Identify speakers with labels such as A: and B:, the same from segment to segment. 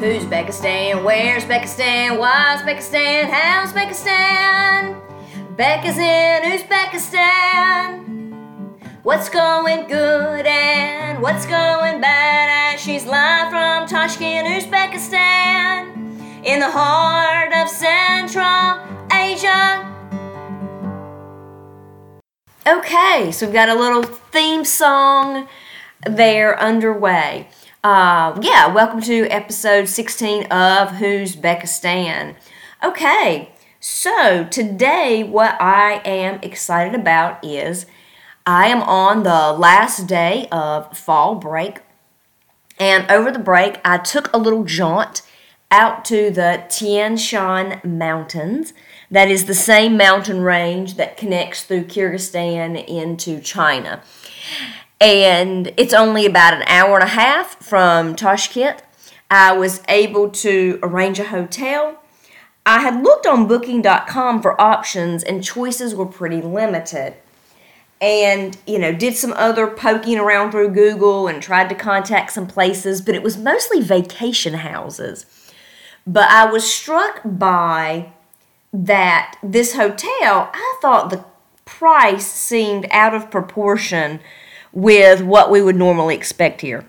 A: Who's Uzbekistan? Where's Uzbekistan? Why's Uzbekistan? How's Uzbekistan? Becca's in Uzbekistan. What's going good and what's going bad? As she's live from Tashkent, Uzbekistan, in the heart of Central Asia. Okay, so we've got a little theme song there underway. Uh, yeah, welcome to episode 16 of Who's Uzbekistan. Okay, so today what I am excited about is I am on the last day of fall break, and over the break, I took a little jaunt out to the Tian Shan Mountains. That is the same mountain range that connects through Kyrgyzstan into China and it's only about an hour and a half from Tashkent. I was able to arrange a hotel. I had looked on booking.com for options and choices were pretty limited. And, you know, did some other poking around through Google and tried to contact some places, but it was mostly vacation houses. But I was struck by that this hotel, I thought the price seemed out of proportion with what we would normally expect here.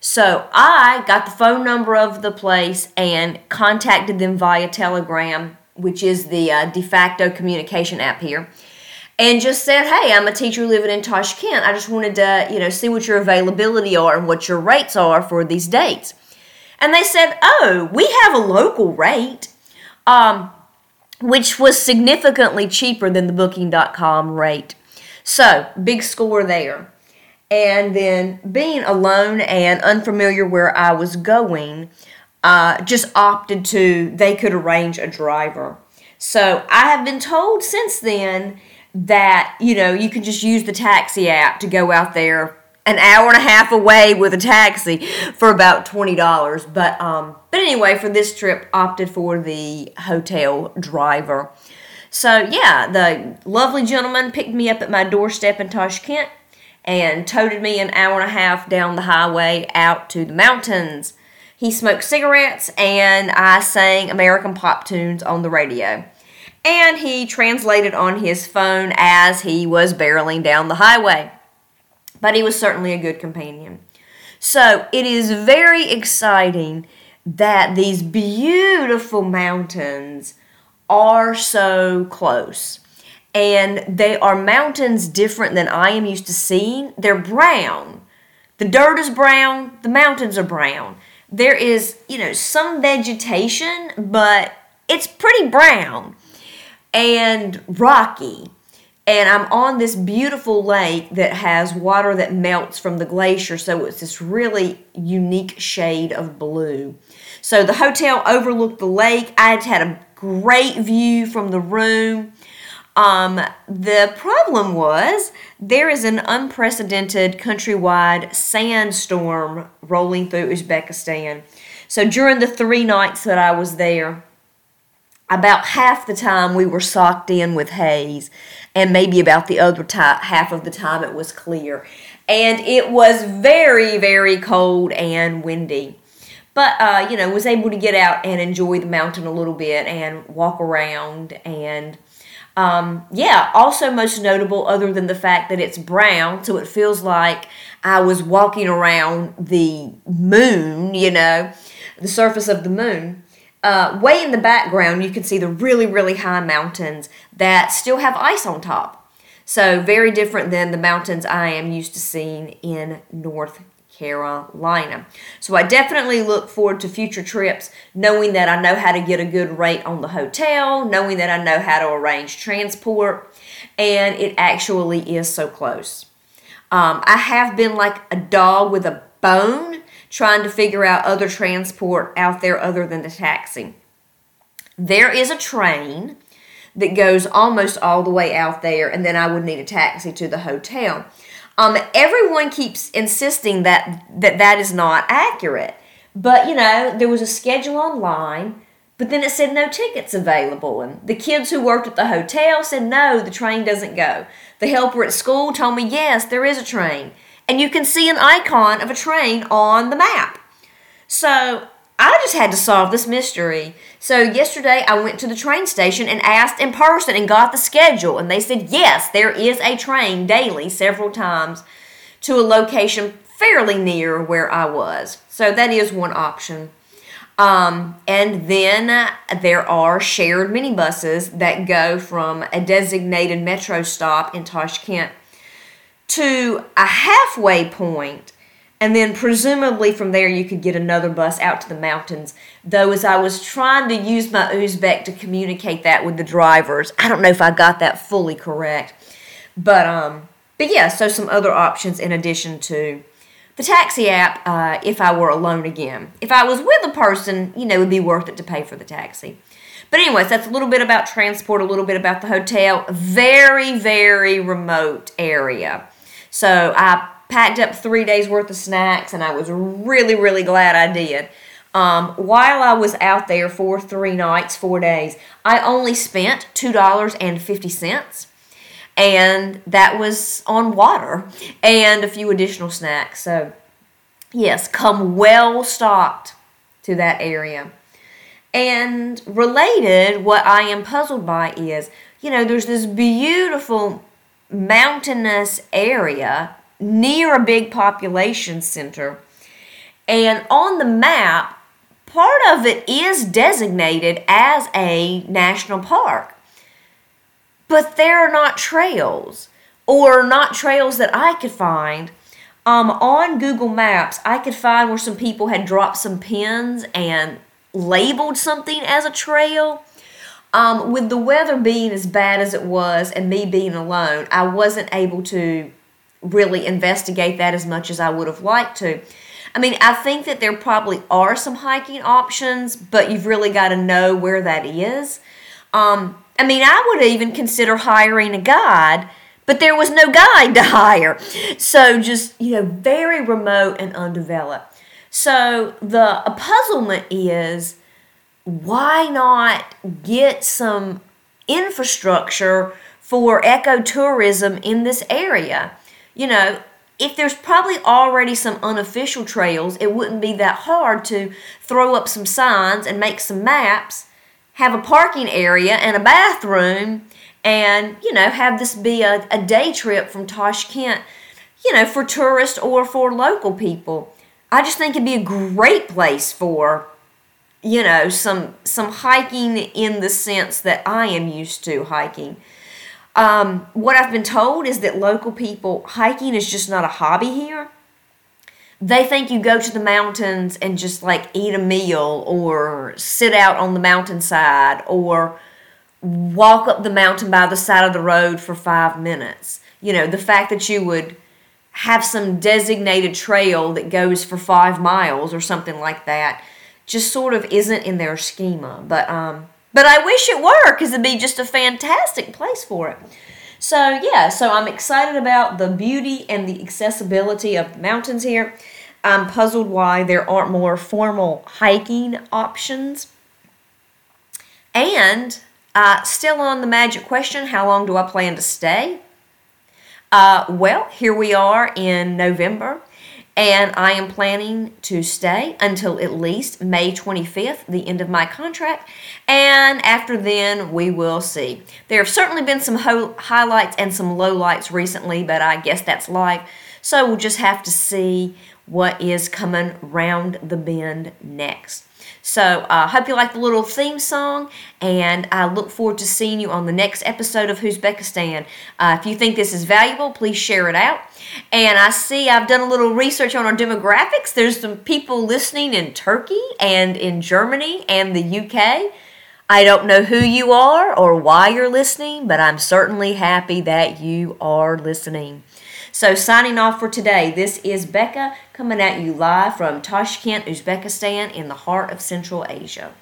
A: So I got the phone number of the place and contacted them via Telegram, which is the uh, de facto communication app here, and just said, "Hey, I'm a teacher living in Tashkent. I just wanted to, you know, see what your availability are and what your rates are for these dates." And they said, "Oh, we have a local rate." Um, which was significantly cheaper than the booking.com rate. So, big score there and then being alone and unfamiliar where I was going, uh, just opted to they could arrange a driver. So I have been told since then that you know you can just use the taxi app to go out there an hour and a half away with a taxi for about twenty dollars. But um, but anyway, for this trip, opted for the hotel driver. So yeah, the lovely gentleman picked me up at my doorstep in Tashkent and toted me an hour and a half down the highway out to the mountains. He smoked cigarettes and I sang American pop tunes on the radio. And he translated on his phone as he was barreling down the highway. But he was certainly a good companion. So it is very exciting that these beautiful mountains are so close and they are mountains different than I am used to seeing. They're brown. The dirt is brown, the mountains are brown. There is, you know, some vegetation, but it's pretty brown and rocky. And I'm on this beautiful lake that has water that melts from the glacier, so it's this really unique shade of blue. So the hotel overlooked the lake. I had a great view from the room. Um, the problem was there is an unprecedented countrywide sandstorm rolling through Uzbekistan. So during the three nights that I was there, about half the time we were socked in with haze, and maybe about the other t- half of the time it was clear. And it was very, very cold and windy. But, uh, you know, was able to get out and enjoy the mountain a little bit and walk around and um, yeah, also most notable, other than the fact that it's brown, so it feels like I was walking around the moon, you know, the surface of the moon. Uh, way in the background, you can see the really, really high mountains that still have ice on top. So, very different than the mountains I am used to seeing in North Carolina. So I definitely look forward to future trips knowing that I know how to get a good rate on the hotel, knowing that I know how to arrange transport, and it actually is so close. Um, I have been like a dog with a bone trying to figure out other transport out there other than the taxi. There is a train that goes almost all the way out there, and then I would need a taxi to the hotel. Um, everyone keeps insisting that, that that is not accurate. But, you know, there was a schedule online, but then it said no tickets available. And the kids who worked at the hotel said no, the train doesn't go. The helper at school told me yes, there is a train. And you can see an icon of a train on the map. So I just had to solve this mystery. So yesterday I went to the train station and asked in person and got the schedule and they said yes, there is a train daily several times to a location fairly near where I was. So that is one option. Um, and then uh, there are shared minibuses that go from a designated metro stop in Tashkent to a halfway point and then presumably from there you could get another bus out to the mountains. Though as i was trying to use my uzbek to communicate that with the drivers i don't know if i got that fully correct. But um but yeah so some other options in addition to the taxi app uh, if i were alone again. If i was with a person you know it would be worth it to pay for the taxi. But anyways that's a little bit about transport a little bit about the hotel. Very very remote area. So i packed up three days worth of snacks, and I was really, really glad I did. Um, while I was out there for three nights, four days, I only spent $2.50, and that was on water and a few additional snacks. So, yes, come well stocked to that area. And related, what I am puzzled by is, you know, there's this beautiful mountainous area near a big population center. And on the map, part of it is designated as a national park. But there are not trails, or not trails that I could find. Um, on Google Maps, I could find where some people had dropped some pins and labeled something as a trail. Um, with the weather being as bad as it was and me being alone, I wasn't able to really investigate that as much as I would have liked to. I mean, I think that there probably are some hiking options, but you've really got to know where that is. Um, I mean, I would even consider hiring a guide, but there was no guide to hire. So just, you know, very remote and undeveloped. So the puzzlement is why not get some infrastructure for ecotourism in this area? You know, if there's probably already some unofficial trails, it wouldn't be that hard to throw up some signs and make some maps, have a parking area and a bathroom, and, you know, have this be a, a day trip from Tashkent, you know, for tourists or for local people. I just think it'd be a great place for, you know, some some hiking in the sense that I am used to hiking. Um, what I've been told is that local people, hiking is just not a hobby here. They think you go to the mountains and just like eat a meal or sit out on the mountainside or walk up the mountain by the side of the road for five minutes. You know, the fact that you would have some designated trail that goes for five miles or something like that just sort of isn't in their schema. But um, but I wish it were because it'd be just a fantastic place for it. So, yeah, so I'm excited about the beauty and the accessibility of the mountains here. I'm puzzled why there aren't more formal hiking options. And uh, still on the magic question how long do I plan to stay? Uh, well, here we are in November and I am planning to stay until at least May 25th, the end of my contract, and after then we will see. There have certainly been some ho- highlights and some lowlights recently, but I guess that's life. So we'll just have to see what is coming round the bend next. So I uh, hope you like the little theme song, and I look forward to seeing you on the next episode of Uzbekistan. Uh, if you think this is valuable, please share it out. And I see I've done a little research on our demographics. There's some people listening in Turkey and in Germany and the UK. I don't know who you are or why you're listening, but I'm certainly happy that you are listening. So, signing off for today, this is Becca coming at you live from Tashkent, Uzbekistan, in the heart of Central Asia.